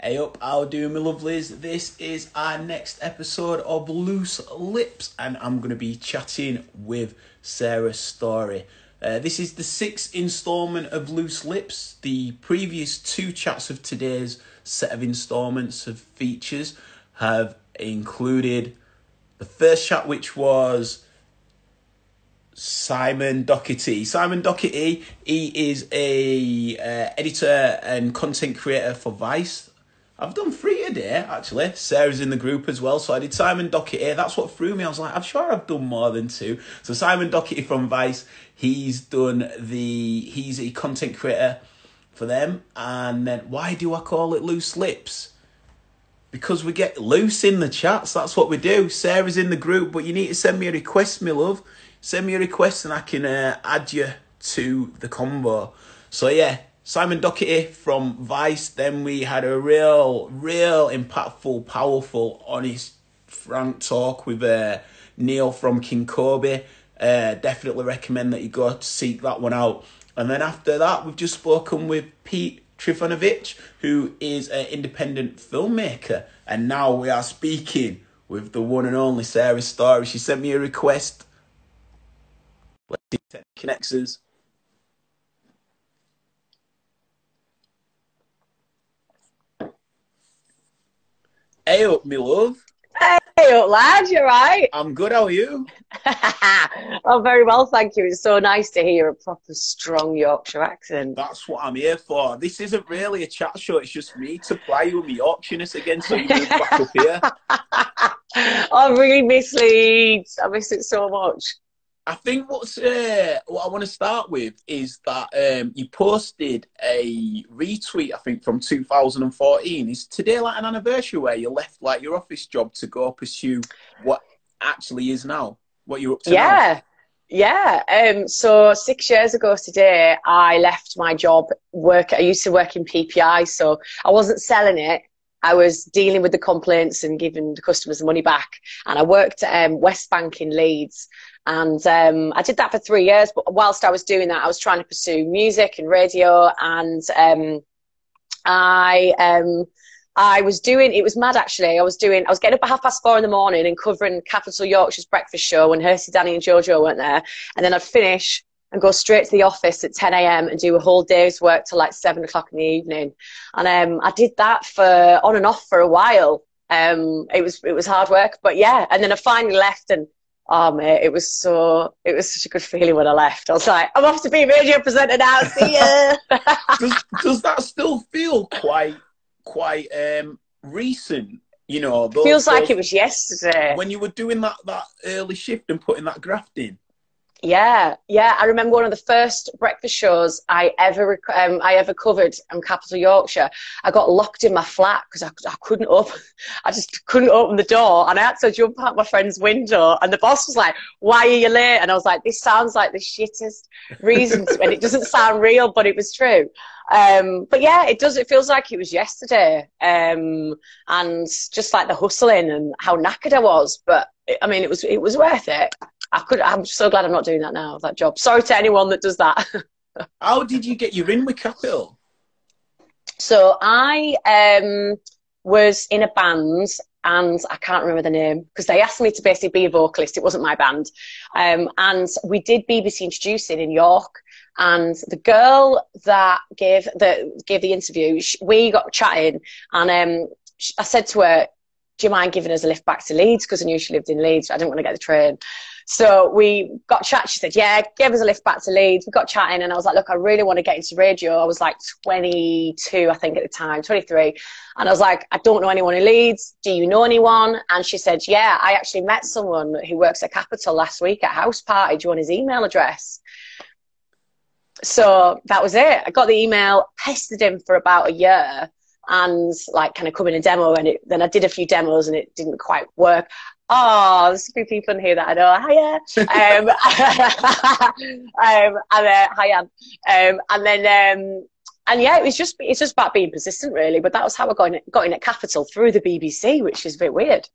Hey up, how do my lovelies? This is our next episode of Loose Lips, and I'm going to be chatting with Sarah Story. Uh, this is the sixth instalment of Loose Lips. The previous two chats of today's set of installments of features have included the first chat, which was Simon Doherty. Simon Doherty, he is a uh, editor and content creator for Vice. I've done three today, actually. Sarah's in the group as well. So I did Simon Doherty. That's what threw me. I was like, I'm sure I've done more than two. So Simon Doherty from Vice, he's done the, he's a content creator for them. And then why do I call it Loose Lips? Because we get loose in the chats. That's what we do. Sarah's in the group, but you need to send me a request, my love. Send me a request and I can uh, add you to the combo. So yeah, Simon Doherty from Vice. Then we had a real, real impactful, powerful, honest, frank talk with uh, Neil from King Kobe. Uh, definitely recommend that you go to seek that one out. And then after that, we've just spoken with Pete Trifunovic, who is an independent filmmaker. And now we are speaking with the one and only Sarah Story. She sent me a request. Let's see, us. Hey up, me love. Hey up, lad, you're right? I'm good, how are you? oh, very well, thank you. It's so nice to hear a proper strong Yorkshire accent. That's what I'm here for. This isn't really a chat show, it's just me to play with my Yorkshireness again so you move back up here. I really miss Leeds. I miss it so much. I think what's uh, what I want to start with is that um, you posted a retweet. I think from 2014. Is today like an anniversary where you left like your office job to go pursue what actually is now what you're up to? Yeah, now? yeah. Um, so six years ago today, I left my job. Work. I used to work in PPI, so I wasn't selling it. I was dealing with the complaints and giving the customers the money back. And I worked at um, West Bank in Leeds. And um, I did that for three years. But whilst I was doing that, I was trying to pursue music and radio. And um, I, um, I was doing, it was mad actually. I was doing, I was getting up at half past four in the morning and covering Capital Yorkshire's breakfast show when Hersey, Danny, and Jojo weren't there. And then I'd finish and go straight to the office at 10 a.m. and do a whole day's work till like seven o'clock in the evening. And um, I did that for on and off for a while. Um, it was it was hard work, but yeah. And then I finally left and oh mate, it was so it was such a good feeling when I left. I was like, I'm off to be a radio presenter now. See ya. does, does that still feel quite quite um, recent? You know, those, feels like those, it was yesterday when you were doing that that early shift and putting that graft in. Yeah, yeah. I remember one of the first breakfast shows I ever um, I ever covered in Capital Yorkshire. I got locked in my flat because I, I couldn't open. I just couldn't open the door, and I had to jump out my friend's window. And the boss was like, "Why are you late?" And I was like, "This sounds like the shittest reason," to, and it doesn't sound real, but it was true. Um, but yeah, it does. It feels like it was yesterday, um, and just like the hustling and how knackered I was. But I mean, it was it was worth it. I could. I'm so glad I'm not doing that now. That job. Sorry to anyone that does that. How did you get your in with Capital? So I um, was in a band and I can't remember the name because they asked me to basically be a vocalist. It wasn't my band. Um, and we did BBC introducing in York. And the girl that gave the gave the interview, we got chatting, and um, I said to her, "Do you mind giving us a lift back to Leeds?" Because I knew she lived in Leeds. I didn't want to get the train. So we got chat. She said, yeah, give us a lift back to Leeds. We got chatting and I was like, look, I really want to get into radio. I was like 22, I think at the time, 23. And I was like, I don't know anyone in Leeds. Do you know anyone? And she said, yeah, I actually met someone who works at Capital last week at house party. Do you want his email address? So that was it. I got the email, pestered him for about a year and like kind of come in a demo and it, then I did a few demos and it didn't quite work. Oh, there's a few people in here that I know. Hiya. um, um, and uh, hiya. Um, and then, um, and yeah, it was just it's just about being persistent, really. But that was how I got in, got in at Capital through the BBC, which is a bit weird.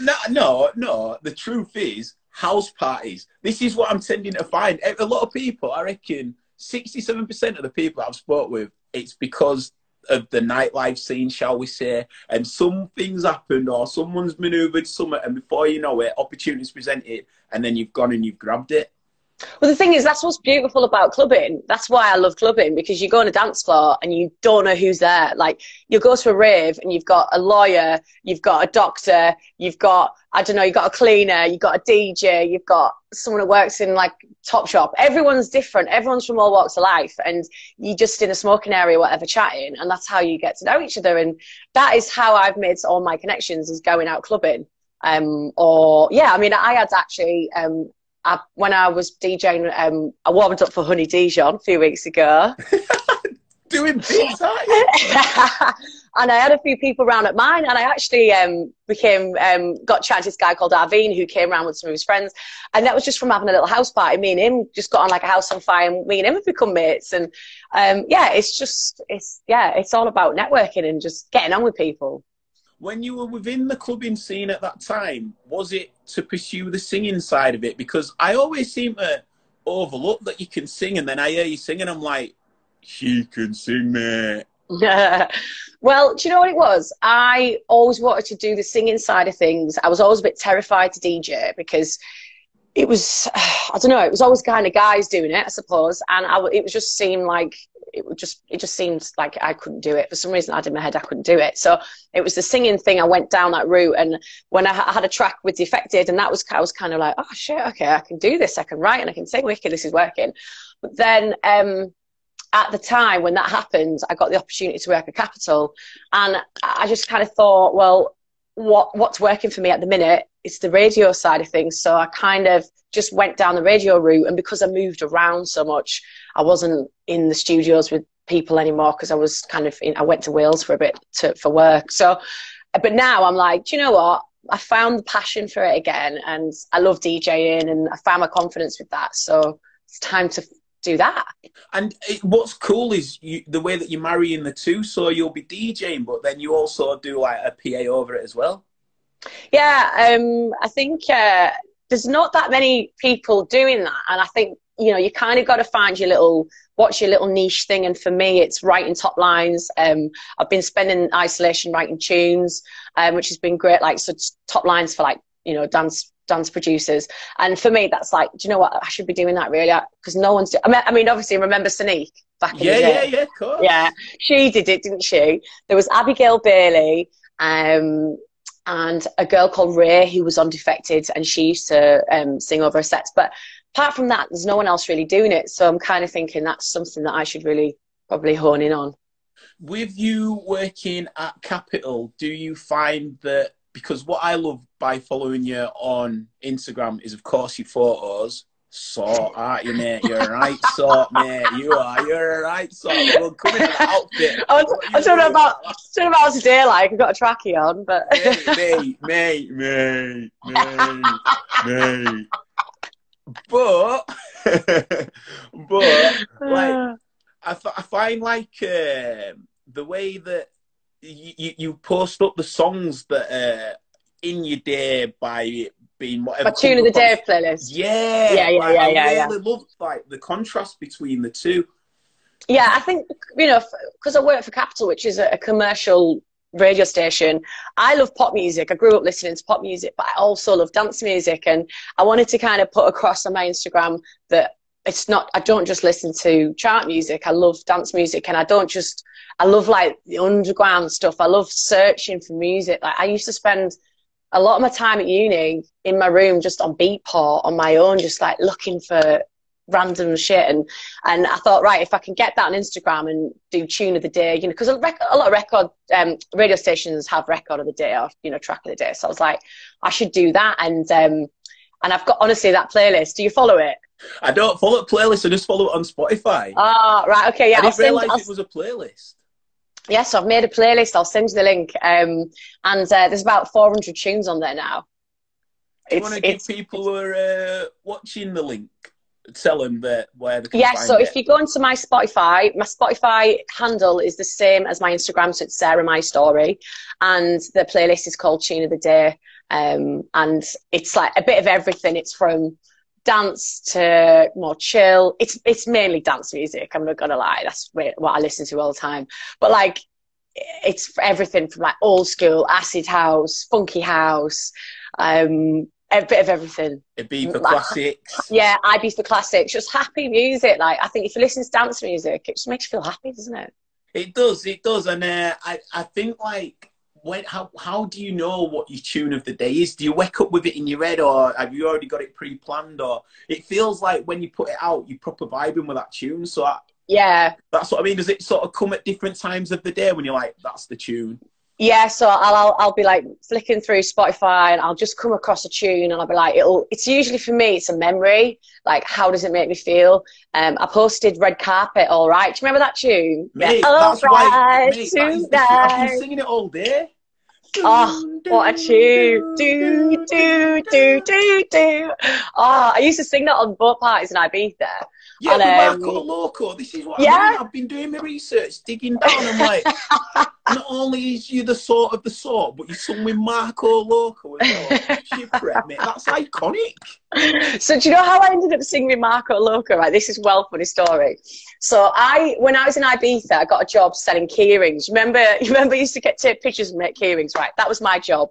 No, no, no. The truth is, house parties. This is what I'm tending to find. A lot of people, I reckon, sixty-seven percent of the people I've spoke with, it's because of the nightlife scene, shall we say, and some things happened or someone's manoeuvred something, and before you know it, opportunities presented, and then you've gone and you've grabbed it. Well, the thing is, that's what's beautiful about clubbing. That's why I love clubbing because you go on a dance floor and you don't know who's there. Like, you go to a rave and you've got a lawyer, you've got a doctor, you've got, I don't know, you've got a cleaner, you've got a DJ, you've got someone who works in like Topshop. Everyone's different. Everyone's from all walks of life. And you're just in a smoking area, whatever, chatting. And that's how you get to know each other. And that is how I've made all my connections is going out clubbing. Um, or yeah, I mean, I had actually um, I, when I was DJing, um, I warmed up for Honey Dijon a few weeks ago. Doing aren't you? And I had a few people around at mine, and I actually um, became um, got chatting to this guy called Arvine who came around with some of his friends, and that was just from having a little house party. Me and him just got on like a house on fire, and me and him have become mates. And um, yeah, it's just it's yeah, it's all about networking and just getting on with people when you were within the clubbing scene at that time, was it to pursue the singing side of it? Because I always seem to overlook that you can sing, and then I hear you sing, and I'm like, she can sing, mate. well, do you know what it was? I always wanted to do the singing side of things. I was always a bit terrified to DJ because it was, I don't know, it was always kind of guys doing it, I suppose, and I, it was just seemed like it just it just seemed like I couldn't do it for some reason. I had in my head I couldn't do it. So it was the singing thing. I went down that route, and when I, had a track with Defected, and that was I was kind of like, oh shit, okay, I can do this. I can write and I can sing. Wicked, this is working. But then um, at the time when that happened, I got the opportunity to work at Capital, and I just kind of thought, well, what what's working for me at the minute is the radio side of things. So I kind of just went down the radio route, and because I moved around so much, I wasn't in the studios with people anymore because I was kind of in, I went to Wales for a bit to, for work. So, but now I'm like, do you know what? I found the passion for it again, and I love DJing, and I found my confidence with that. So it's time to do that. And it, what's cool is you, the way that you're marrying the two. So you'll be DJing, but then you also do like a PA over it as well. Yeah, um, I think uh, there's not that many people doing that, and I think you know you kind of got to find your little what's your little niche thing. And for me, it's writing top lines. Um, I've been spending isolation writing tunes, um, which has been great. Like so, top lines for like you know dance dance producers. And for me, that's like, do you know what? I should be doing that really because no one's. Do- I mean, I mean, obviously, remember Sonique back in yeah, the day? Yeah, yeah, cool. Yeah, she did it, didn't she? There was Abigail Bailey. Um, and a girl called Ray who was on Defected, and she used to um, sing over her sets. But apart from that, there's no one else really doing it. So I'm kind of thinking that's something that I should really probably hone in on. With you working at Capital, do you find that because what I love by following you on Instagram is, of course, your photos. Sort, aren't you, mate? You're a right sort, mate. You are. You're a right sort. Well, come in the outfit. I was, I don't know about, don't know about today. Like, I've got a trackie on, but mate, mate, mate, mate, mate. But, but, like, I, I find like uh, the way that you, you post up the songs that are in your day by being whatever. My tune of the day playlist. Yeah, yeah, yeah, like, yeah, I yeah. really yeah. love like the contrast between the two. Yeah, I think you know because I work for Capital, which is a, a commercial radio station. I love pop music. I grew up listening to pop music, but I also love dance music, and I wanted to kind of put across on my Instagram that it's not. I don't just listen to chart music. I love dance music, and I don't just I love like the underground stuff. I love searching for music. Like I used to spend a lot of my time at uni in my room just on Beatport on my own, just like looking for random shit. And and I thought, right, if I can get that on Instagram and do tune of the day, you know, because a, rec- a lot of record um, radio stations have record of the day or you know track of the day. So I was like, I should do that. And um, and I've got honestly that playlist. Do you follow it? I don't follow playlists. I just follow it on Spotify. Ah, right, okay, yeah. I didn't realise it was a playlist. Yes, yeah, so I've made a playlist. I'll send you the link. Um, and uh, there's about 400 tunes on there now. Do you want to give people who are uh, watching the link, tell them that where they can Yeah, so it. if you go into my Spotify, my Spotify handle is the same as my Instagram, so it's Sarah My Story, and the playlist is called Tune of the Day, um, and it's like a bit of everything. It's from dance to more chill. It's it's mainly dance music. I'm not gonna lie, that's what I listen to all the time. But like it's everything from like old school acid house, funky house, um, a bit of everything. Ibiza like, classics. Yeah, Ibiza classics. Just happy music. Like I think if you listen to dance music, it just makes you feel happy, doesn't it? It does. It does. And uh, I I think like when how how do you know what your tune of the day is? Do you wake up with it in your head, or have you already got it pre-planned? Or it feels like when you put it out, you're proper vibing with that tune. So I, yeah, that's what I mean. Does it sort of come at different times of the day when you're like, that's the tune? Yeah, so I'll, I'll, I'll be like flicking through Spotify and I'll just come across a tune and I'll be like, it'll. It's usually for me, it's a memory. Like, how does it make me feel? Um, I posted Red Carpet, all right. Do you remember that tune? Mate, yeah. that's why. Mate, I've been singing it all day. Oh, what a tune! Do do do do do. Oh, I used to sing that on boat parties in Ibiza. Yeah, um, Marco Loco. This is what yeah. I mean. I've been doing my research, digging down. I'm like, not only is you the sort of the sort, but you sung with Marco Loco as well. Mate. That's iconic. So do you know how I ended up singing with Marco Loco? Right, this is well funny story. So I, when I was in Ibiza, I got a job selling keyrings. Remember, you remember I used to get take pictures and make keyrings, right? That was my job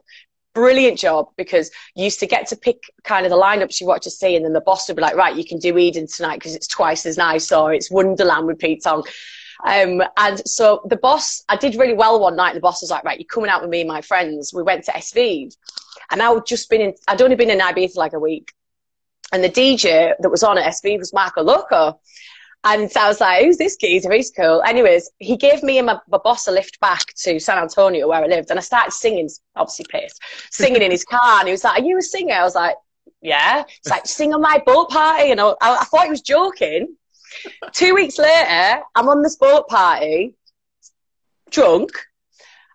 brilliant job because you used to get to pick kind of the lineups you want to see, and then the boss would be like, right, you can do Eden tonight because it's twice as nice, or it's Wonderland with Pete Tong. Um, and so the boss, I did really well one night. The boss was like, right, you're coming out with me and my friends. We went to SV, and I would just been in, I'd only been in Ibiza like a week. And the DJ that was on at SV was Marco Loco. And so I was like, who's this geezer? He's cool. Anyways, he gave me and my, my, boss a lift back to San Antonio where I lived. And I started singing, obviously pissed, singing in his car. And he was like, are you a singer? I was like, yeah. It's like, sing on my boat party. And I, I, I thought he was joking. Two weeks later, I'm on this boat party, drunk.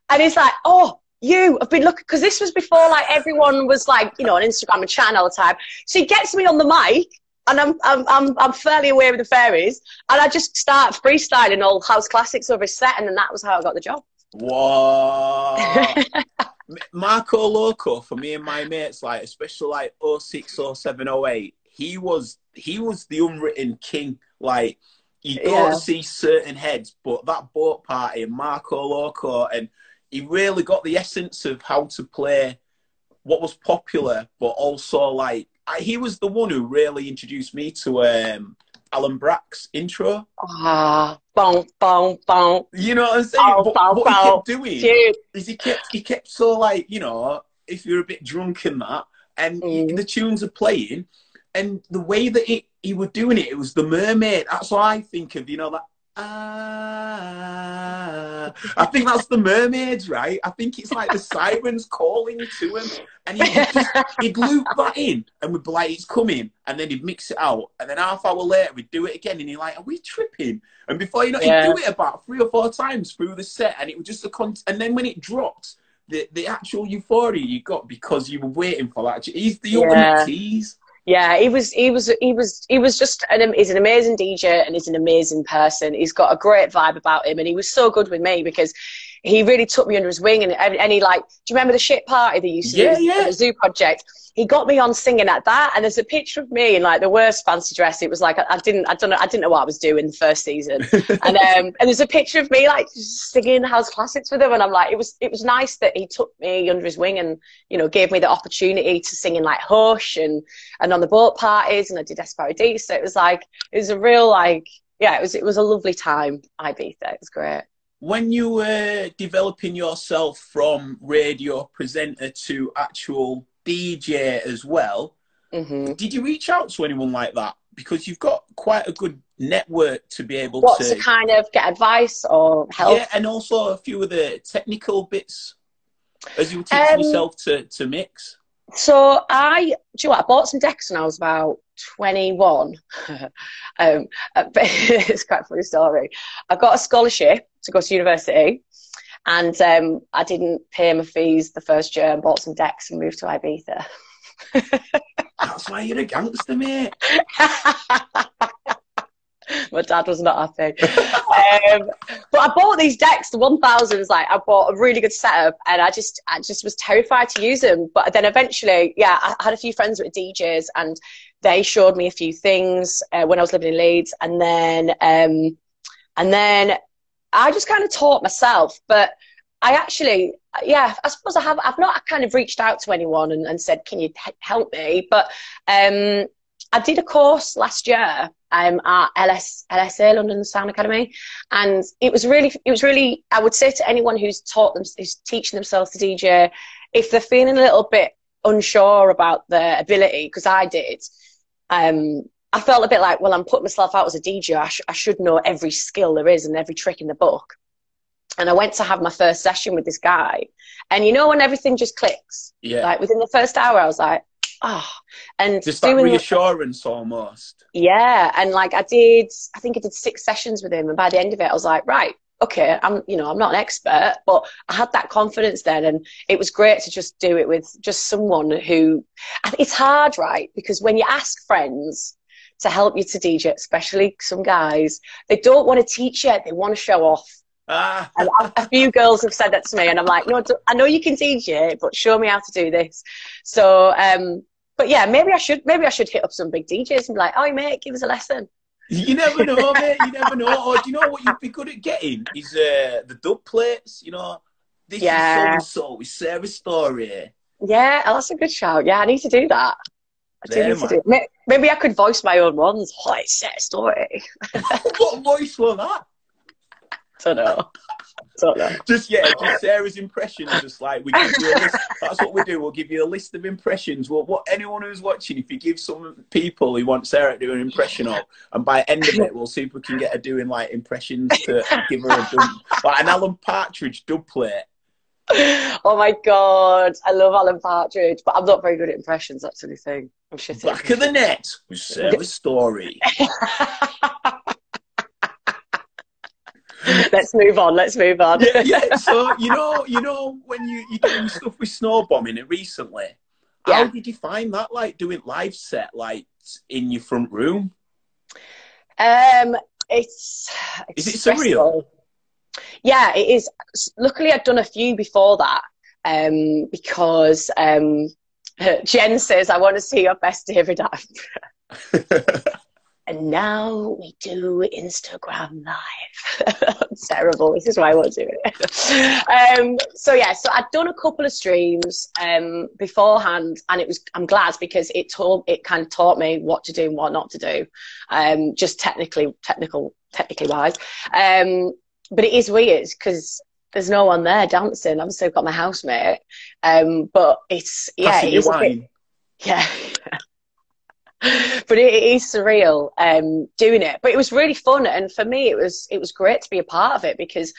And he's like, oh, you have been looking, because this was before like everyone was like, you know, on Instagram and chatting all the time. So he gets me on the mic and I'm, I'm, I'm, I'm fairly aware of the fairies. And I just start freestyling all house classics over his set, and then that was how I got the job. Wow. Marco Loco, for me and my mates, like, especially like 06, 07, 08, he was, he was the unwritten king. Like, you don't yeah. see certain heads, but that boat party and Marco Loco, and he really got the essence of how to play what was popular, but also like I, he was the one who really introduced me to um, Alan Braxe intro. Ah, boom, boom, boom. You know what I'm saying? But what he kept doing Dude. is he kept he kept so like you know if you're a bit drunk in that and mm. the tunes are playing and the way that it, he was doing it, it was the mermaid. That's what I think of. You know that Ah, I think that's the mermaids, right? I think it's like the sirens calling to him, and he'd, just, he'd loop that in, and we'd be like, "It's coming," and then he'd mix it out, and then half hour later we'd do it again, and he's like, "Are we tripping?" And before you know, yeah. he'd do it about three or four times through the set, and it was just a con. And then when it dropped, the the actual euphoria you got because you were waiting for that. He's the yeah. ultimate tease. Yeah, he was he was he was he was just an he's an amazing DJ and he's an amazing person. He's got a great vibe about him, and he was so good with me because he really took me under his wing. And and, he like, do you remember the shit party they used to yeah, do yeah. the Zoo Project? He got me on singing at that, and there's a picture of me in like the worst fancy dress. It was like I, I didn't, I don't know, I didn't know what I was doing the first season, and um, and there's a picture of me like singing house classics with him, and I'm like, it was, it was nice that he took me under his wing and you know gave me the opportunity to sing in like Hush and and on the boat parties, and I did Desperate so it was like it was a real like yeah, it was it was a lovely time. Ibiza, it was great when you were developing yourself from radio presenter to actual DJ as well. Mm-hmm. Did you reach out to anyone like that? Because you've got quite a good network to be able what, to... to kind of get advice or help. Yeah, and also a few of the technical bits as you were teaching um, yourself to, to mix. So I, do you know what, I bought some decks when I was about 21. um, it's quite a funny story. I got a scholarship to go to university and um, I didn't pay my fees the first year and bought some decks and moved to Ibiza. That's why you're a gangster, mate. my dad was not happy. um, but I bought these decks, the 1000s, like I bought a really good setup and I just, I just was terrified to use them. But then eventually, yeah, I had a few friends with DJs and they showed me a few things uh, when I was living in Leeds. And then, um, and then I just kind of taught myself, but I actually, yeah, I suppose I have. I've not kind of reached out to anyone and, and said, "Can you help me?" But um, I did a course last year um, at LS, LSA London Sound Academy, and it was really, it was really. I would say to anyone who's taught them, who's teaching themselves to DJ, if they're feeling a little bit unsure about their ability, because I did, um, I felt a bit like, well, I'm putting myself out as a DJ. I, sh- I should know every skill there is and every trick in the book. And I went to have my first session with this guy, and you know when everything just clicks. Yeah. Like within the first hour, I was like, oh, and just that reassurance almost. Yeah, and like I did, I think I did six sessions with him, and by the end of it, I was like, right, okay, I'm, you know, I'm not an expert, but I had that confidence then, and it was great to just do it with just someone who. It's hard, right? Because when you ask friends to help you to DJ, especially some guys, they don't want to teach you; they want to show off. Ah. a few girls have said that to me, and I'm like, no, I know you can teach it, but show me how to do this. So, um, but yeah, maybe I should maybe I should hit up some big DJs and be like, oh mate, give us a lesson. You never know, mate. You never know. Or do you know what you'd be good at getting is uh, the dub plates. You know, this yeah. is so and so with Sarah Story. Yeah, oh, that's a good shout. Yeah, I need to do that. I do need to do. Maybe I could voice my own ones. Oh, it's Sarah Story. what voice was that? I don't know. Don't know. Just yeah, just Sarah's impressions. Just like we give you a list. That's what we do. We'll give you a list of impressions. Well, what anyone who's watching, if you give some people who want Sarah to do an impression of, and by end of it, we'll see if we can get her doing like impressions to give her a dub, like an Alan Partridge dub plate. Oh my god, I love Alan Partridge, but I'm not very good at impressions. That's the only thing. I'm. Back of the net with Sarah's story. let's move on. Let's move on. yeah, yeah. So you know, you know, when you you doing stuff with Snowbombing recently, yeah. how did you find that? Like doing live set, like in your front room. Um, it's, it's is it surreal? Yeah, it is. Luckily, I'd done a few before that. Um, because um, Jen says, "I want to see your best David Attenborough." and now we do Instagram Live. Terrible. This is why I won't do it. um, so yeah, so I'd done a couple of streams um, beforehand, and it was I'm glad because it told it kind of taught me what to do and what not to do, um, just technically technical technically wise. Um, but it is weird because there's no one there dancing. I've still got my housemate, um, but it's yeah, it is a bit, yeah. but it, it is surreal um, doing it. But it was really fun, and for me, it was it was great to be a part of it because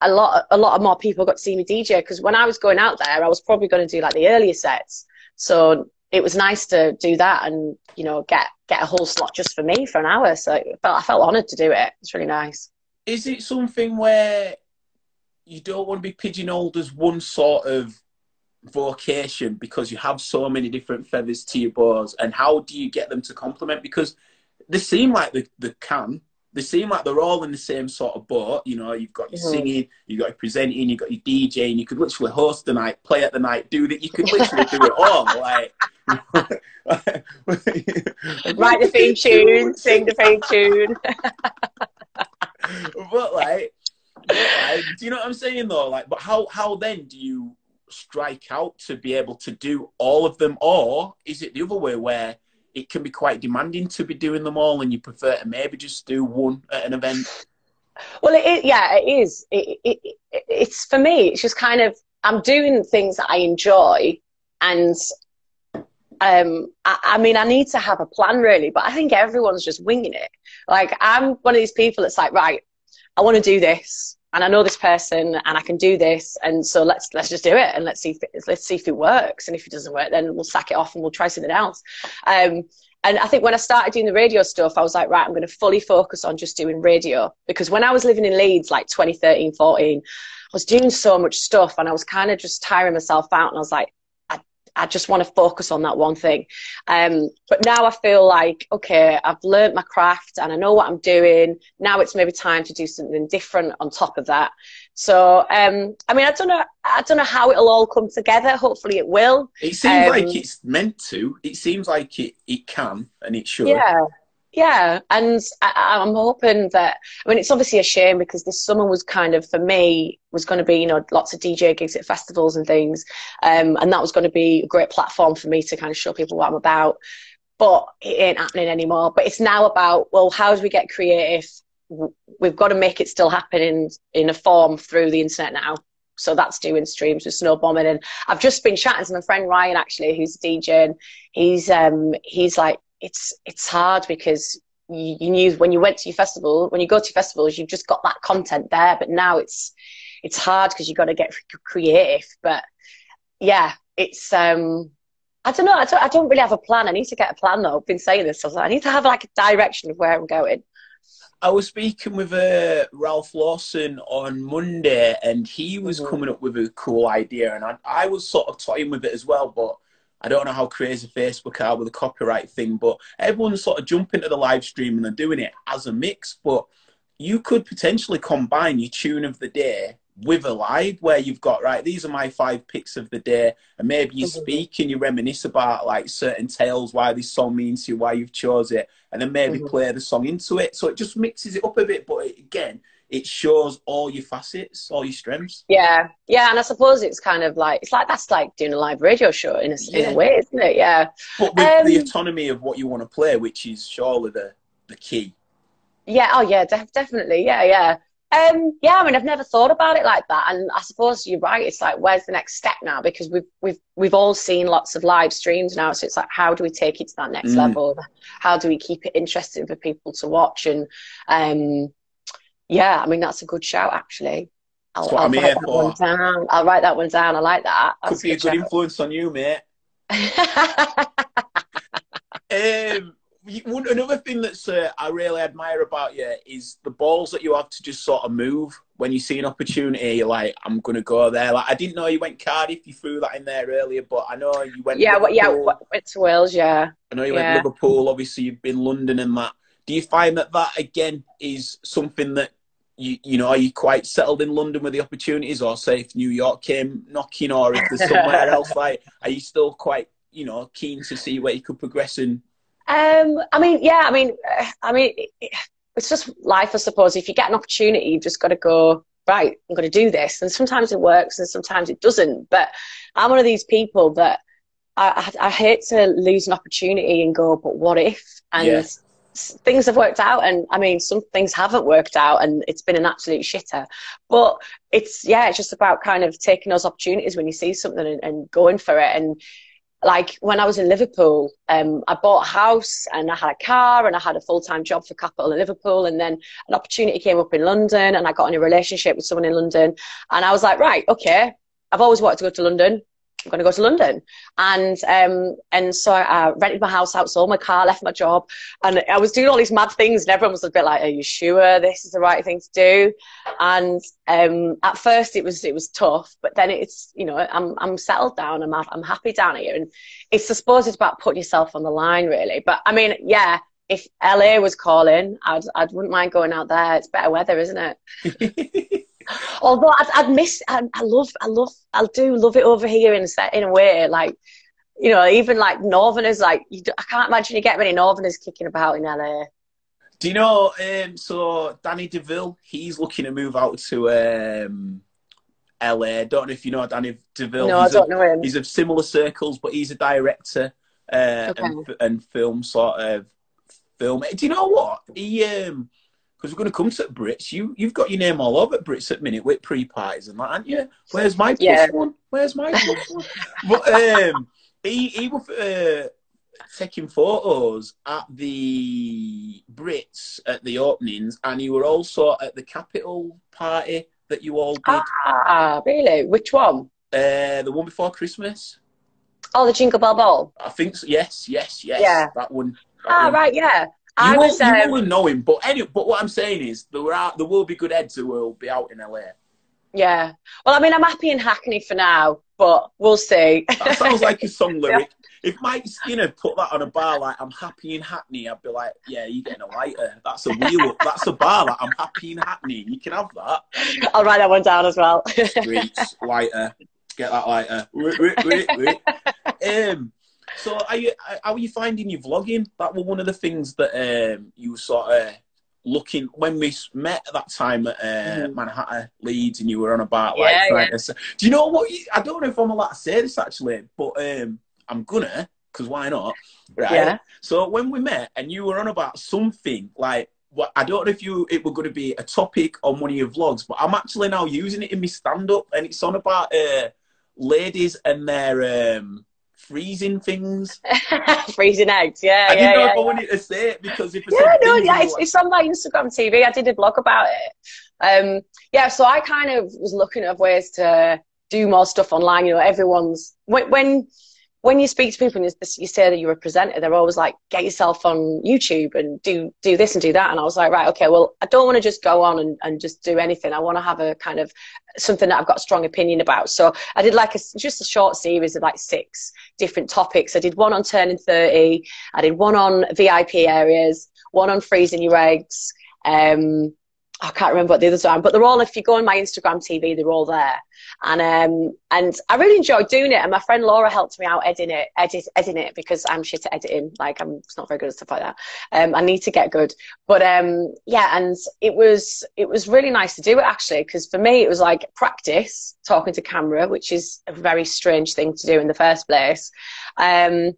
a lot a lot of more people got to see me DJ. Because when I was going out there, I was probably going to do like the earlier sets, so it was nice to do that and you know get get a whole slot just for me for an hour. So I felt I felt honoured to do it. It's really nice. Is it something where you don't want to be pigeonholed as one sort of vocation because you have so many different feathers to your bows and how do you get them to complement? Because they seem like they, they can. They seem like they're all in the same sort of boat. You know you've got your mm-hmm. singing you've got your presenting you've got your djing. You could literally host the night play at the night do that. You could literally do it all like write the theme tune sing the theme tune. But like, like do you know what i'm saying though like but how how then do you strike out to be able to do all of them, or is it the other way where it can be quite demanding to be doing them all, and you prefer to maybe just do one at an event? Well, yeah, it is. It, it, it, it's for me. It's just kind of I'm doing things that I enjoy, and um, I, I, mean, I need to have a plan really, but I think everyone's just winging it. Like I'm one of these people that's like, right, I want to do this and I know this person and I can do this and so let's let's just do it and let's see if it, let's see if it works and if it doesn't work then we'll sack it off and we'll try something else. Um, and I think when I started doing the radio stuff I was like right I'm going to fully focus on just doing radio because when I was living in Leeds like 2013 14 I was doing so much stuff and I was kind of just tiring myself out and I was like I just want to focus on that one thing. Um, but now I feel like, okay, I've learned my craft and I know what I'm doing. Now it's maybe time to do something different on top of that. So, um, I mean, I don't know, I don't know how it'll all come together. Hopefully it will. It seems um, like it's meant to. It seems like it, it can and it should. Yeah. Yeah, and I, am hoping that. I mean, it's obviously a shame because this summer was kind of for me was going to be you know lots of DJ gigs at festivals and things, um, and that was going to be a great platform for me to kind of show people what I'm about. But it ain't happening anymore. But it's now about well, how do we get creative? We've got to make it still happen in in a form through the internet now. So that's doing streams with Snowbombing. And I've just been chatting to my friend Ryan actually, who's a DJ, and he's um he's like it's it's hard because you, you knew when you went to your festival, when you go to festivals, you've just got that content there. But now it's it's hard because you've got to get creative. But yeah, it's um I don't know. I don't, I don't really have a plan. I need to get a plan though. I've been saying this. So I need to have like a direction of where I'm going. I was speaking with uh, Ralph Lawson on Monday, and he was mm-hmm. coming up with a cool idea, and I, I was sort of toying with it as well. But I don't know how crazy Facebook are with the copyright thing, but everyone's sort of jumping to the live stream and they're doing it as a mix. But you could potentially combine your tune of the day with a live where you've got right these are my five picks of the day and maybe you mm-hmm. speak and you reminisce about like certain tales why this song means to you why you've chose it and then maybe mm-hmm. play the song into it so it just mixes it up a bit but again it shows all your facets, all your strengths. Yeah, yeah, and I suppose it's kind of like it's like that's like doing a live radio show in a, yeah. in a way, isn't it? Yeah. But with um, the autonomy of what you want to play, which is surely the the key. Yeah. Oh, yeah. Def- definitely. Yeah. Yeah. Um, yeah, I mean, I've never thought about it like that, and I suppose you're right. It's like, where's the next step now? Because we've we've we've all seen lots of live streams now, so it's like, how do we take it to that next mm. level? How do we keep it interesting for people to watch? And um, yeah, I mean that's a good shout actually. I'll, I'll write that for. one down. I'll write that one down. I like that. That's Could be a good, good influence on you, mate. um, another thing that's uh, I really admire about you is the balls that you have to just sort of move when you see an opportunity. You're like, I'm gonna go there. Like I didn't know you went Cardiff. You threw that in there earlier, but I know you went. Yeah, well, yeah, went to Wales. Yeah. I know you yeah. went Liverpool. Obviously, you've been London and that. Do you find that that again is something that you, you know, are you quite settled in London with the opportunities, or say if New York came knocking, or if there's somewhere else, like, are you still quite, you know, keen to see where you could progress in? Um, I mean, yeah, I mean, uh, I mean, it's just life, I suppose. If you get an opportunity, you've just got to go. Right, I'm going to do this, and sometimes it works, and sometimes it doesn't. But I'm one of these people that I, I, I hate to lose an opportunity and go, but what if? And things have worked out and i mean some things haven't worked out and it's been an absolute shitter. But it's yeah it's just about kind of taking those opportunities when you see something and, and going for it. And like when i was in liverpool um, i bought a house and i had a car and i had a full-time job for capital in liverpool and then an opportunity came up in london and i got in a relationship with someone in london. And i was like right okay i've always wanted to go to london I'm going to go to London. And um, and so I rented my house out, sold my car, left my job, and I was doing all these mad things. And everyone was a bit like, "Are you sure this is the right thing to do?" And um, at first, it was it was tough, but then it's you know I'm I'm settled down. I'm I'm happy down here, and it's I suppose it's about putting yourself on the line, really. But I mean, yeah. If LA was calling, I'd I wouldn't mind going out there. It's better weather, isn't it? Although I'd, I'd miss, I, I, love, I love, I do love it over here in a, in a way. Like, you know, even like Northerners, like, you, I can't imagine you get many Northerners kicking about in LA. Do you know, um, so Danny DeVille, he's looking to move out to um, LA. Don't know if you know Danny DeVille. No, he's I don't know him. He's of similar circles, but he's a director uh, okay. and, and film sort of film. Do you know what? He um, because we're going to come to Brits. You you've got your name all over Brits at minute with pre parties and that, aren't you? Where's my plus yeah. one? Where's my plus one? but um, he he was uh, taking photos at the Brits at the openings, and you were also at the Capital party that you all did. Ah, really? Which one? Uh, the one before Christmas. Oh, the Jingle Bell Ball. I think so. Yes, yes, yes. Yeah. That one. That ah, one. right. Yeah. I you, was, will, um, will know him, but any, but what I'm saying is there are there will be good heads who will be out in LA. Yeah. Well, I mean, I'm happy in Hackney for now, but we'll see. That sounds like a song lyric. If Mike Skinner put that on a bar like "I'm happy in Hackney," I'd be like, "Yeah, you're getting a lighter. That's a wheel. That's a bar. Like, I'm happy in Hackney. You can have that." I'll write that one down as well. Streets lighter. Get that lighter. Um, So, are you? How are you finding your vlogging? That was one of the things that um, you were sort of looking when we met at that time at uh, mm. Manhattan Leeds, and you were on about like yeah, yeah. To, do you know what? You, I don't know if I'm allowed to say this actually, but um, I'm gonna because why not? Right. Yeah. So when we met, and you were on about something like. What, I don't know if you it were going to be a topic on one of your vlogs, but I'm actually now using it in my stand up, and it's on about uh, ladies and their um, freezing things. freezing eggs, yeah. I didn't yeah, know yeah, if I wanted to say it because if yeah, no, yeah, it's, it's, on my Instagram TV. I did a blog about it. Um, yeah, so I kind of was looking at ways to do more stuff online. You know, everyone's when, when when you speak to people and you say that you're a presenter, they're always like, get yourself on YouTube and do do this and do that. And I was like, right, okay, well, I don't want to just go on and, and just do anything. I want to have a kind of something that I've got a strong opinion about. So I did like a, just a short series of like six different topics. I did one on turning 30. I did one on VIP areas, one on freezing your eggs. Um, I can't remember what the others are, but they're all, if you go on my Instagram TV, they're all there. And, um, and I really enjoyed doing it. And my friend Laura helped me out editing it, edit, editing it because I'm shit at editing. Like I'm not very good at stuff like that. Um, I need to get good. But, um, yeah, and it was, it was really nice to do it actually. Cause for me, it was like practice talking to camera, which is a very strange thing to do in the first place. Um,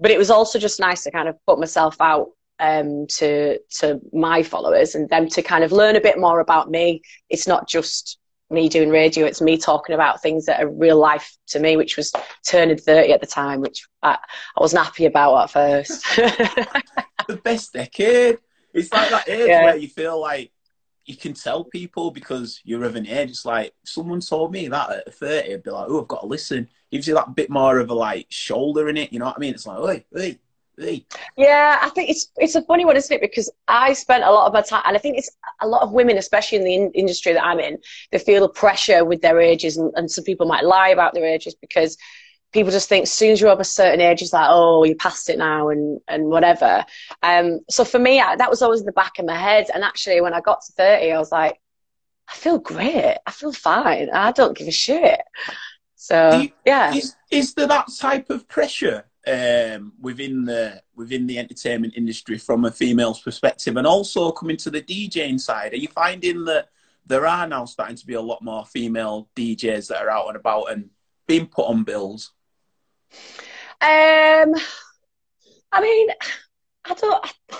but it was also just nice to kind of put myself out um, to to my followers and them to kind of learn a bit more about me. It's not just me doing radio; it's me talking about things that are real life to me, which was turning thirty at the time, which I, I wasn't happy about at first. the best decade. It's like that age yeah. where you feel like you can tell people because you're of an age. It's like someone told me that at 30, I'd be like, oh, I've got to listen. Gives you that bit more of a like shoulder in it. You know what I mean? It's like, oi, oi, yeah, I think it's it's a funny one, isn't it? Because I spent a lot of my time, and I think it's a lot of women, especially in the in- industry that I'm in, they feel the pressure with their ages, and, and some people might lie about their ages because people just think as soon as you're of a certain age, it's like, oh, you're past it now, and and whatever. Um, so for me, I, that was always in the back of my head, and actually, when I got to thirty, I was like, I feel great, I feel fine, I don't give a shit. So you, yeah, is, is there that type of pressure um, within the within the entertainment industry from a female's perspective, and also coming to the DJing side. Are you finding that there are now starting to be a lot more female DJs that are out and about and being put on bills? Um, I mean, I don't. I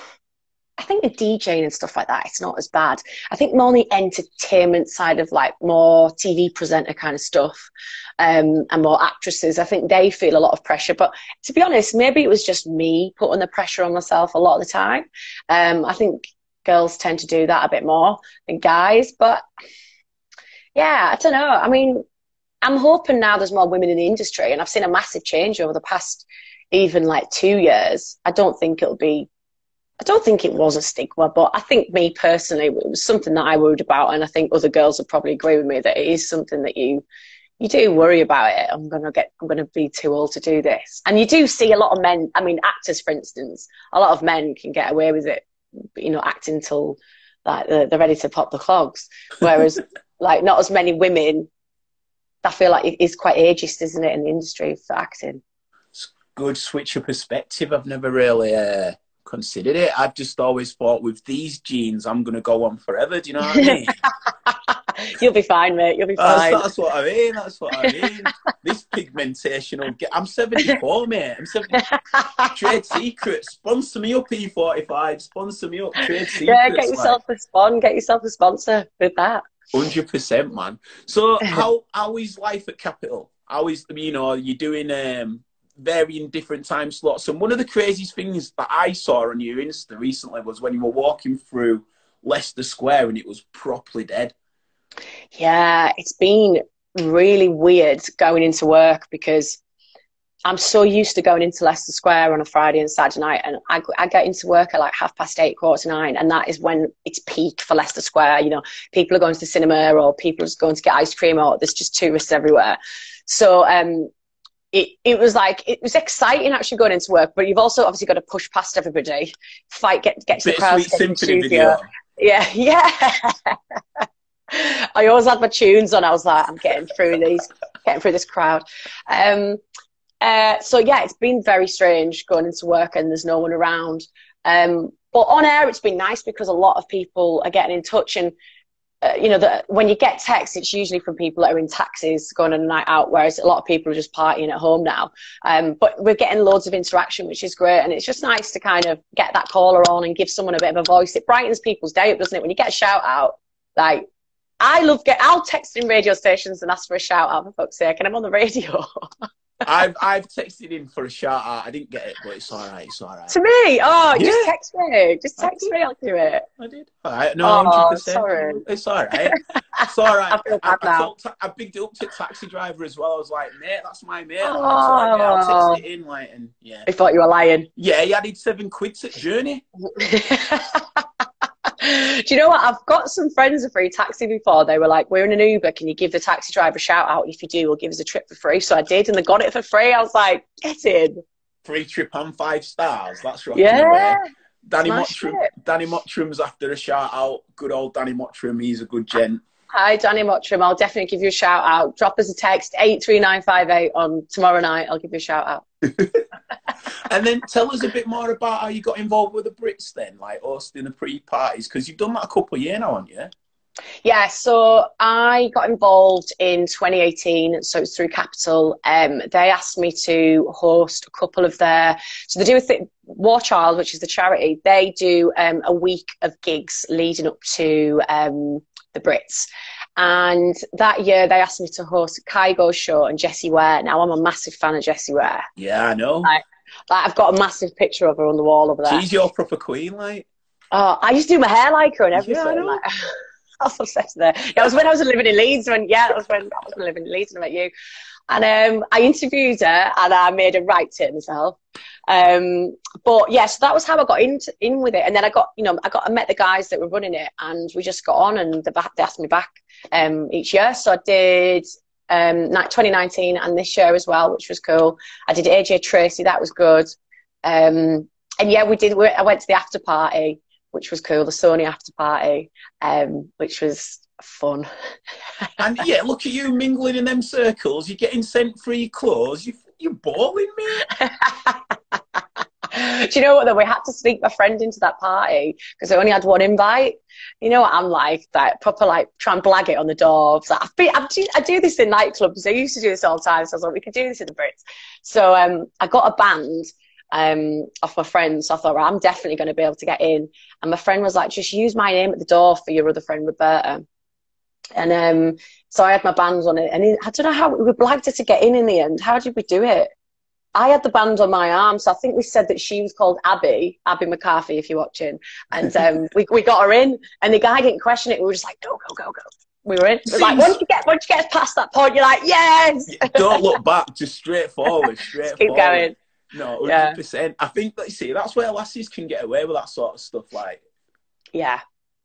think the DJing and stuff like that, it's not as bad. I think more on the entertainment side of like more TV presenter kind of stuff um, and more actresses, I think they feel a lot of pressure. But to be honest, maybe it was just me putting the pressure on myself a lot of the time. Um, I think girls tend to do that a bit more than guys. But yeah, I don't know. I mean, I'm hoping now there's more women in the industry, and I've seen a massive change over the past even like two years. I don't think it'll be I don't think it was a stigma, but I think me personally, it was something that I worried about, and I think other girls would probably agree with me that it is something that you you do worry about it. I'm gonna get, I'm gonna be too old to do this. And you do see a lot of men. I mean, actors, for instance, a lot of men can get away with it, you know, acting till like they're, they're ready to pop the clogs. Whereas, like, not as many women. I feel like it is quite ageist, isn't it, in the industry for acting? It's good switch of perspective. I've never really uh, considered it. I've just always thought with these genes, I'm gonna go on forever. Do you know what I mean? You'll be fine, mate. You'll be fine. That's, that's what I mean. That's what I mean. this pigmentation will get. I'm 74, mate. I'm 70. Trade secrets. Sponsor me up, E45. Sponsor me up. Trade secrets. Yeah, get yourself like. a sponsor. Get yourself a sponsor with that. Hundred percent, man. So how how is life at Capital? How is you know you're doing um varying different time slots. And one of the craziest things that I saw on your Insta recently was when you were walking through Leicester Square and it was properly dead. Yeah, it's been really weird going into work because I'm so used to going into Leicester Square on a Friday and Saturday night, and I, I get into work at like half past eight, quarter to nine, and that is when it's peak for Leicester Square. You know, people are going to the cinema, or people are going to get ice cream, or there's just tourists everywhere. So um, it, it was like it was exciting actually going into work, but you've also obviously got to push past everybody, fight, get get to the crowd. Symphony video. Yeah, yeah. I always had my tunes on. I was like, I'm getting through these, getting through this crowd. Um, Uh, so yeah, it's been very strange going into work and there's no one around. Um, but on air, it's been nice because a lot of people are getting in touch and. Uh, you know, that when you get texts, it's usually from people that are in taxis going on a night out, whereas a lot of people are just partying at home now. Um, but we're getting loads of interaction, which is great. And it's just nice to kind of get that caller on and give someone a bit of a voice. It brightens people's day up, doesn't it? When you get a shout out, like, I love get, I'll text in radio stations and ask for a shout out for fuck's sake, and I'm on the radio. I've I've texted in for a shout out. I didn't get it, but it's all right. It's all right. to me, oh, Yeah. just text me. Just text me, I'll do it. I did. All right. No, Oh, hundred percent. sorry. It's all right. It's all right. I feel bad I, now. told I bigged it up to a taxi driver as well. I was like, mate, that's my mate. Like, yeah, I'll Oh. text it in, like, and yeah, I thought you were lying. yeah. He added seven quids at Journey. Do you know what? I've got some friends of free taxi before. They were like, "We're in an Uber. Can you give the taxi driver a shout out? If you do, we'll give us a trip for free." So I did, and they got it for free. I was like, "Get in, Free trip and five stars. That's right. yeah." Eh? Danny Mottram. Danny Mottram's after a shout out. Good old Danny Mottram. He's a good gent. Hi, Danny Mottram. I'll definitely give you a shout out. Drop us a text eight three nine five eight on tomorrow night. I'll give you a shout out. And then tell us a bit more about how you got involved with the Brits then, like hosting the pre-parties, because you've done that a couple of years now, haven't you? Yeah, so I got involved in 2018, so it's through Capital. Um, they asked me to host a couple of their, so they do a thing, War Child, which is the charity, they do um, a week of gigs leading up to um, the Brits. And that year they asked me to host Kygo's show and Jessie Ware. Now I'm a massive fan of Jessie Ware. Yeah, I know. Right. Like I've got a massive picture of her on the wall over there. She's your proper queen, like. Oh, I used to do my hair like her and everything. Yeah, I like, I was obsessed her. Yeah, it was when I was living in Leeds. When yeah, that was when I was living in Leeds and I met you. And um, I interviewed her and I made her write it myself. Um, but yeah, so that was how I got in in with it. And then I got, you know, I got I met the guys that were running it, and we just got on, and they, they asked me back um, each year. So I did um, 2019 and this year as well, which was cool. I did AJ Tracey, that was good. Um, and yeah, we did. We, I went to the after party, which was cool, the Sony after party, um, which was fun. And yeah, look at you mingling in them circles. You're getting sent free clothes. You, you're balling me. Do you know what though? We had to sneak my friend into that party because I only had one invite. You know what I'm like? That proper like try and blag it on the door. I've been, I, do, I do this in nightclubs. I used to do this all the time. So I was like, we could do this in the Brits. So um, I got a band um, off my friend. So I thought, right, I'm definitely going to be able to get in. And my friend was like, just use my name at the door for your other friend Roberta. And um, so I had my bands on it, and I don't know how we blagged her to get in in the end. How did we do it? I had the band on my arm, so I think we said that she was called Abby, Abby McCarthy, if you're watching. And um, we, we got her in, and the guy didn't question it. We were just like, go, go, go, go. We were in. We were like, once you get once you get past that point, you're like, yes. Don't look back. Just straight forward. Straight keep forward. going. No, hundred Yeah. I think that you see that's where lassies can get away with that sort of stuff. Like Yeah,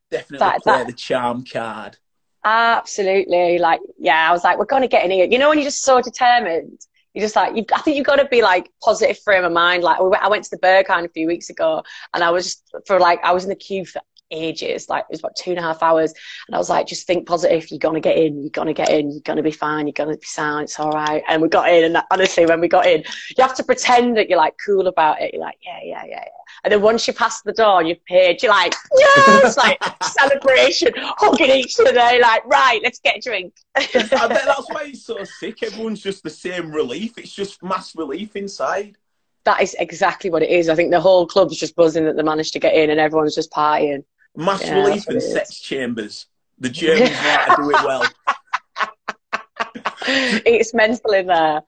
definitely That- play that- the charm card. absolutely. Like, yeah, I was like, we're going to get in here. You know, when you're just so determined, you just like, you, I think you've got to be like positive frame of mind. Like, I went to the Berghain a few weeks ago, and I was just for like, I was in the queue for ages. Like, it was about two and a half hours, and I was like, just think positive. You're gonna get in. You're gonna get in. You're gonna be fine. You're gonna be sound. It's all right. And we got in, and honestly, when we got in, you have to pretend that you're like cool about it. You're like, yeah, yeah, yeah, yeah. And then once you pass the door, you've paid. You're like, yes, like celebration, hugging each other. Like, right, let's get a drink. I bet that's why it's so sick. Everyone's just the same relief. It's just mass relief inside. that is exactly what it is. I think the whole club's just buzzing that they managed to get in, and everyone's just partying. Mass Yeah, relief and sex chambers. The Germans know how to do it well. it's mental in there.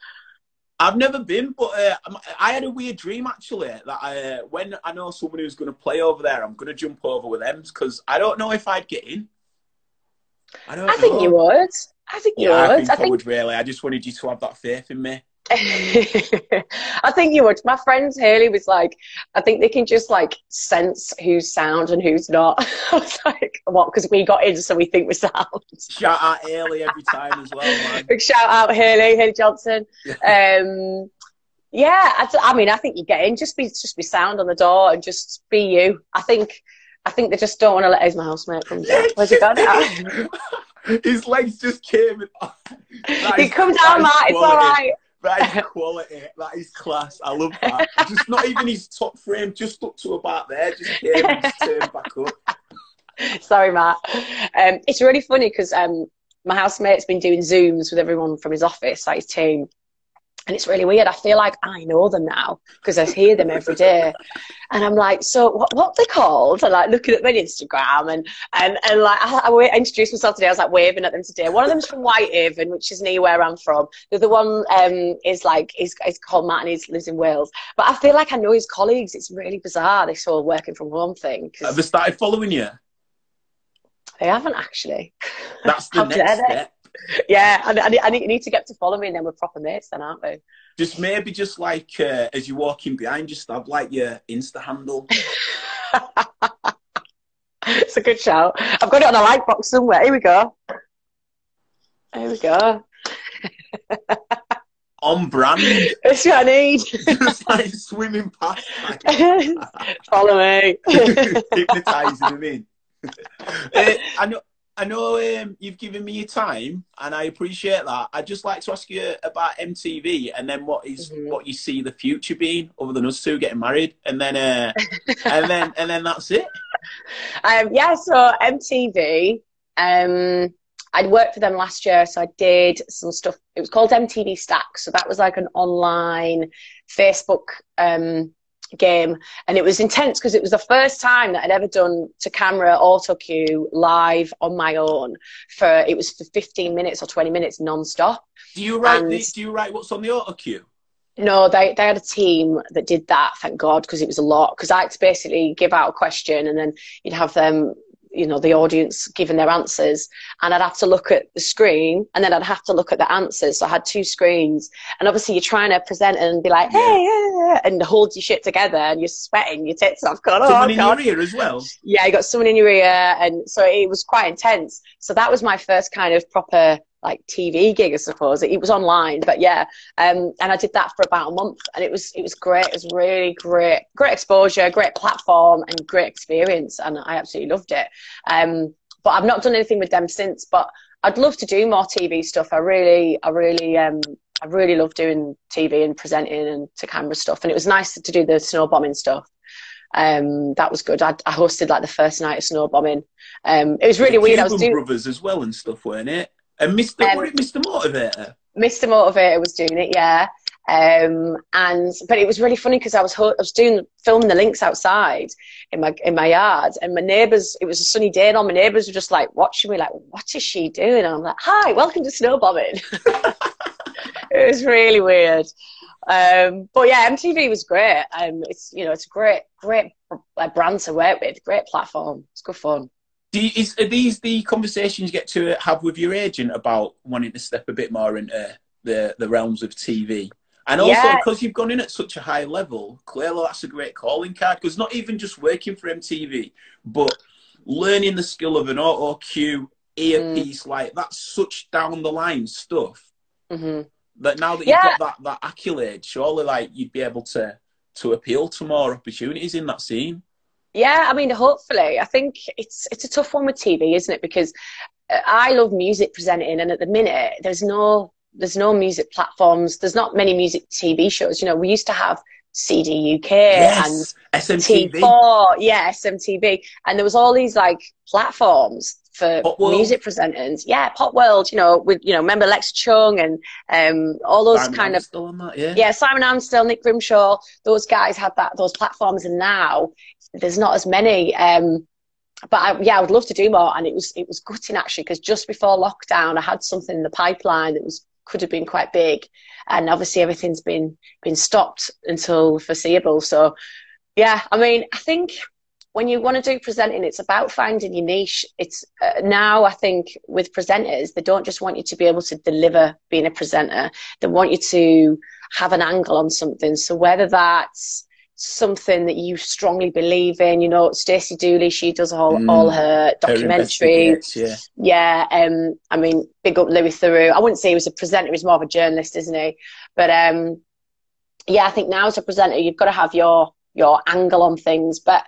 I've never been, but uh, I'm- had a weird dream actually that I, uh, when I know someone who's going to play over there, I'm going to jump over with them because I don't know if I'd get in. I don't I think you would. I think you Yeah, I would. think I, would really. I just wanted you to have that faith in me. I think you would. My friend Haley was like, I think they can just like sense who's sound and who's not. I was like, what? Because we got in, so we think we're sound. Shout out Ailey every time as well, man. Big shout out Haley, Haley Johnson. Um, yeah, I, I mean, I think you get in. Just be, just be sound on the door and just be you. I think, I think they just don't want to let his housemate come down. Where's he gone? His legs just came. in- he come down, Matt. It's all right. That is quality. That is class. I love that. Just not even his top frame, just up to about there. Just here, just turn back up. Sorry, Matt. Um, it's really funny because um, my housemate's been doing Zooms with everyone from his office, like his team. And it's really weird. I feel like I know them now because I hear them every day. And I'm like, so what, what they called? And like looking at my Instagram and, and, and like, I, I introduced myself today. I was like waving at them today. One of them's from Whitehaven, which is near where I'm from. The other one um, is like, he's, he's called Matt and he lives in Wales. But I feel like I know his colleagues. It's really bizarre, this whole working from home thing. Have they started following you? They haven't actually. That's the next step. Yeah, I, I, I, need to get to follow me, and then we're proper mates, then, aren't we? Just maybe just like uh, as you're walking behind, just have like your Insta handle. it's a good shout. I've got it on a like box somewhere. Here we go. Here we go. on brand. That's what I need. Just like swimming past. Follow me. Hypnotising them in. uh, I know. I know um, you've given me your time, and I appreciate that. I'd just like to ask you about MTV, and then what is, mm-hmm. what you see the future being, other than us two getting married, and then uh, and then and then that's it. Um, yeah, so MTV. Um, I'd worked for them last year, so I did some stuff. It was called MTV Stack, so that was like an online Facebook um, game and it was intense because it was the first time that I'd ever done to camera auto cue live on my own for it was for 15 minutes or 20 minutes non-stop do you write and, the, do you write what's on the auto cue no, they, they had a team that did that, thank God, because it was a lot. Because I had to basically give out a question and then you'd have them you know the audience giving their answers and i'd have to look at the screen and then i'd have to look at the answers. So i had two screens and obviously you're trying to present and be like hey yeah, and hold your shit together and you're sweating your tits off. God, oh, someone oh, in your ear as well. Yeah you got someone in your ear and so it was quite intense. So that was my first kind of proper like TV gig, I suppose. It, was online, but yeah. Um, and I did that for about a month, and it was it was great. It was really great, great exposure, great platform, and great experience, and I absolutely loved it. Um, but I've not done anything with them since. But I'd love to do more TV stuff. I really, I really, um, I really love doing TV and presenting and to camera stuff. And it was nice to do the Snowbombing stuff. Um, that was good. I, I, hosted like the first night of Snowbombing. Um, it was really the weird. Cuban I was doing brothers as well and stuff, weren't it? And Mr. Um, Mr. Motivator? Mr. Motivator was doing it, yeah. Um, and but it was really funny because I was I was doing filming the links outside in my in my yard, and my neighbours. It was a sunny day, and all my neighbours were just like watching me, like, "What is she doing?" And I'm like, "Hi, welcome to snowbombing." it was really weird, um, but yeah, MTV was great. Um, it's you know it's a great great brand to work with, great platform. It's good fun. You, is, are these the conversations you get to have with your agent about wanting to step a bit more into the, the realms of TV? And also, because you've gone in at such a high level, clearly that's a great calling card. Because not even just working for MTV, but learning the skill of an auto cue, earpiece, mm. like that's such down the line stuff. Mm-hmm. That now that you've got that, that accolade, surely like you'd be able to to appeal to more opportunities in that scene. Yeah, I mean, hopefully. I think it's it's a tough one with TV, isn't it? Because uh, I love music presenting, and at the minute, there's no there's no music platforms. There's not many music TV shows. You know, we used to have CD UK yes, and SMTV. T4, yeah, SMTV, and there was all these like platforms for music presenters. Yeah, Popworld, you know, with you know, remember Lex Chung and um, all those Simon kind Amstell of that, yeah. yeah, Simon Amstell, Nick Grimshaw, those guys had that those platforms, and now there's not as many. Um, but I, yeah, I would love to do more, and it was it was gutting actually because just before lockdown, I had something in the pipeline that was could have been quite big, and obviously everything's been been stopped until foreseeable. So yeah, I mean, I think when you want to do presenting, it's about finding your niche. It's uh, now, I think, with presenters, they don't just want you to be able to deliver being a presenter. They want you to have an angle on something. So whether that's something that you strongly believe in. You know, Stacey Dooley, she does all, mm, all her documentaries. yeah. Yeah. Um, I mean, big up Louis Theroux. I wouldn't say he was a presenter, he's more of a journalist, isn't he? But um, yeah, I think now as a presenter, you've got to have your your angle on things. But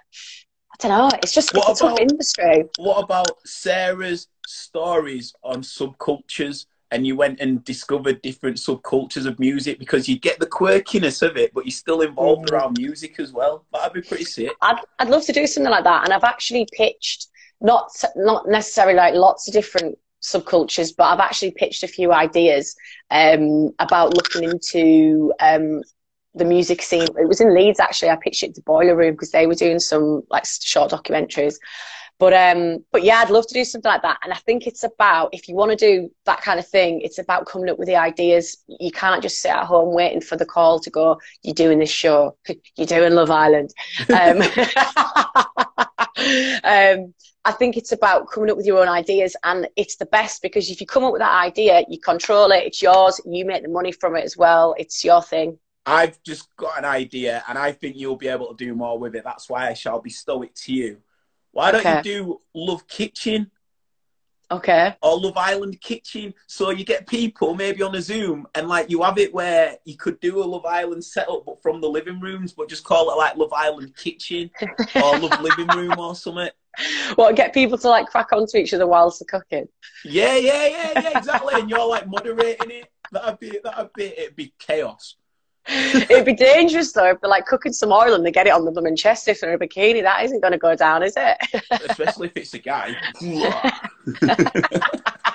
I don't know, it's just what it's about, a tough industry. What about Sarah's stories on subcultures and you went and discovered different subcultures of music because you get the quirkiness of it, but you're still involved mm-hmm. around music as well. That'd be pretty sick. I'd, I'd love to do something like that. And I've actually pitched not not necessarily like lots of different subcultures, but I've actually pitched a few ideas um, about looking into um, the music scene. It was in Leeds actually. I pitched it to Boiler Room because they were doing some like short documentaries. But um, but yeah, I'd love to do something like that. And I think it's about if you want to do that kind of thing, it's about coming up with the ideas. You can't just sit at home waiting for the call to go. You're doing this show. You're doing Love Island. Um, um, I think it's about coming up with your own ideas, and it's the best because if you come up with that idea, you control it. It's yours. You make the money from it as well. It's your thing. I've just got an idea, and I think you'll be able to do more with it. That's why I shall bestow it to you. Why don't okay. you do Love Kitchen? Okay. Or Love Island Kitchen. So you get people maybe on a Zoom and like you have it where you could do a Love Island setup but from the living rooms, but just call it like Love Island Kitchen or Love Living Room or something. Well, get people to like crack onto each other whilst they're cooking? Yeah, yeah, yeah, yeah, exactly. and you're like moderating it. That'd be that'd be it'd be chaos. It'd be dangerous though if they're like cooking some oil and they get it on the blooming chest if they're in a bikini. That isn't going to go down, is it? Especially if it's a guy.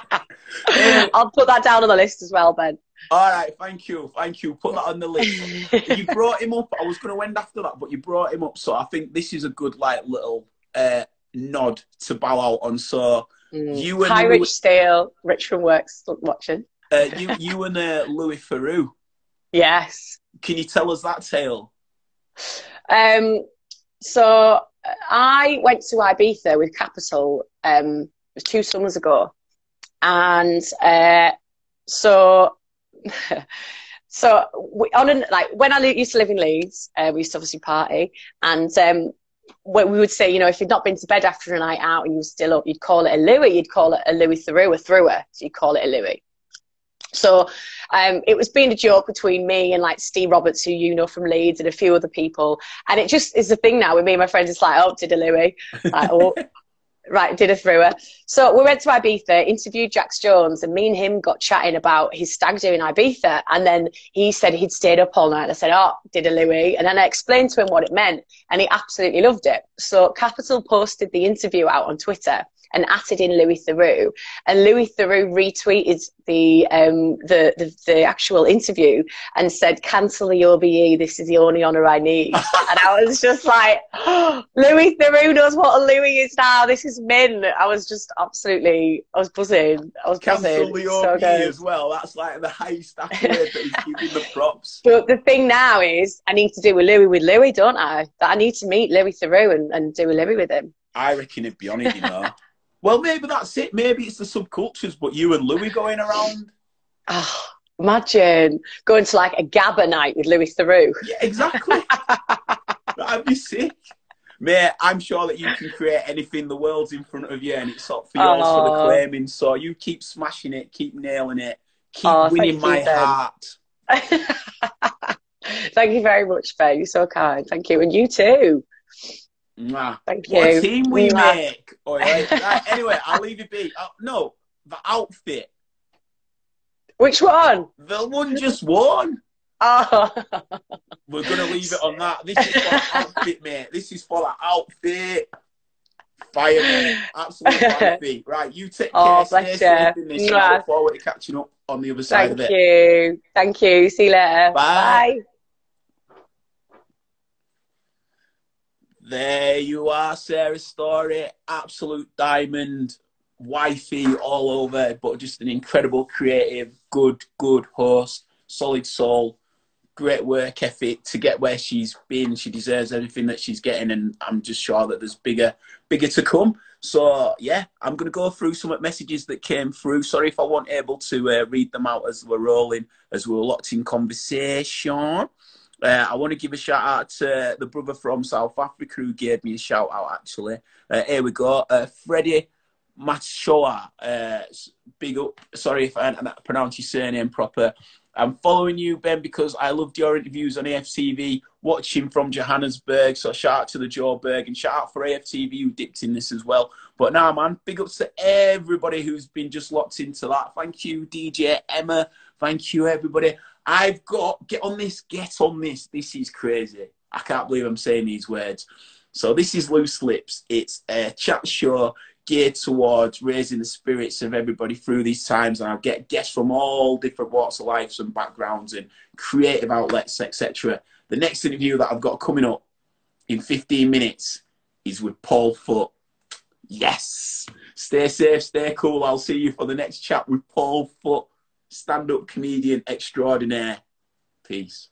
I'll put that down on the list as well, Ben. All right, thank you, thank you. Put that on the list. you brought him up. I was going to end after that, but you brought him up, so I think this is a good like little uh, nod to bow out on. So mm. you and Louis, Rich Stale, Rich from Works watching. Uh, you, you and uh, Louis Theroux. Yes. Can you tell us that tale? Um, so I went to Ibiza with Capital um, two summers ago, and uh, so so we, on an, like when I used to live in Leeds, uh, we used to obviously party, and um, we would say, you know, if you'd not been to bed after a night out and you were still up, you'd call it a Louis, you'd call it a Louis Theroux a Theroux, so you'd call it a Louis. So um, it was being a joke between me and like Steve Roberts, who you know from Leeds, and a few other people. And it just is a thing now with me and my friends. It's like, oh, did a Louis. Like, oh, right, did a Theroux. So we went to Ibiza, interviewed Jax Jones, and me and him got chatting about his stag do in Ibiza. And then he said he'd stayed up all night. I said, oh, did a Louis. And then I explained to him what it meant, and he absolutely loved it. So Capital posted the interview out on Twitter and added in Louis Theroux. And Louis Theroux retweeted the, um, the, the, the actual interview and said, "Cancel the OBE. This is the only honour I need." and I was just like, oh, "Louis Theroux knows what a Louis is now. This is min." I was just absolutely, I was buzzing. I was Cancel buzzing. the OBE so as well. That's like the highest accolade that he's giving the props. But the thing now is, I need to do a Louis with Louis, don't I? That I need to meet Louis Theroux and, and do a Louis with him. I reckon it'd be on it, you know. Well, maybe that's it. Maybe it's the subcultures, but you and Louis going around. Oh, imagine going to like a Gabba night with Louis Theroux. Yeah, exactly. That'd be sick. Mate, I'm sure that you can create anything the world's in front of you and it's up for yours oh. for the claiming. So you keep smashing it, keep nailing it, keep oh, winning my you, heart. thank you very much, Ben. You're so kind. Thank you. And you too. Mwah. Thank you. What team we Mwah. make. All right. right. Anyway, I'll leave it be. Uh, no, the outfit. Which one? The one just won. Oh. We're gonna leave it on that. This is for outfit, mate. This is for the outfit. Fire, mate. Absolute fire Right, you take oh, care. Stay safe in this. I look forward to catching up on the other side Thank of it. Thank you. Thank you. See you later. Bye. Bye. There you are, Sarah Story. Absolute diamond, wifey all over, but just an incredible creative, good, good host, solid soul, great work ethic to get where she's been. She deserves everything that she's getting, and I'm just sure that there's bigger, bigger to come. So yeah, I'm to go through some messages that came through. Sorry if I wasn't able to uh, read them out as we're rolling, as we're locked in conversation. Uh, I want to give a shout out to the brother from South Africa who gave me a shout out actually. Uh, here we go. Uh, Freddie Matshoa. Uh, big up. Sorry if I pronounce your surname proper. I'm following you, Ben, because I loved your interviews on AFTV, watching from Johannesburg. So shout out to the Joburg and shout out for AFTV who dipped in this as well. But now, man, big ups to everybody who's been just locked into that. Thank you, DJ Emma. Thank you, everybody. I've got, get on this, get on this. This is crazy. I can't believe I'm saying these words. So this is Loose Lips. It's a chat show geared towards raising the spirits of everybody through these times. And I'll get guests from all different walks of life and backgrounds and creative outlets, etc. The next interview that I've got coming up in 15 minutes is with Paul Foot. Yes. Stay safe, stay cool. I'll see you for the next chat with Paul Foot, stand up comedian extraordinaire. Peace.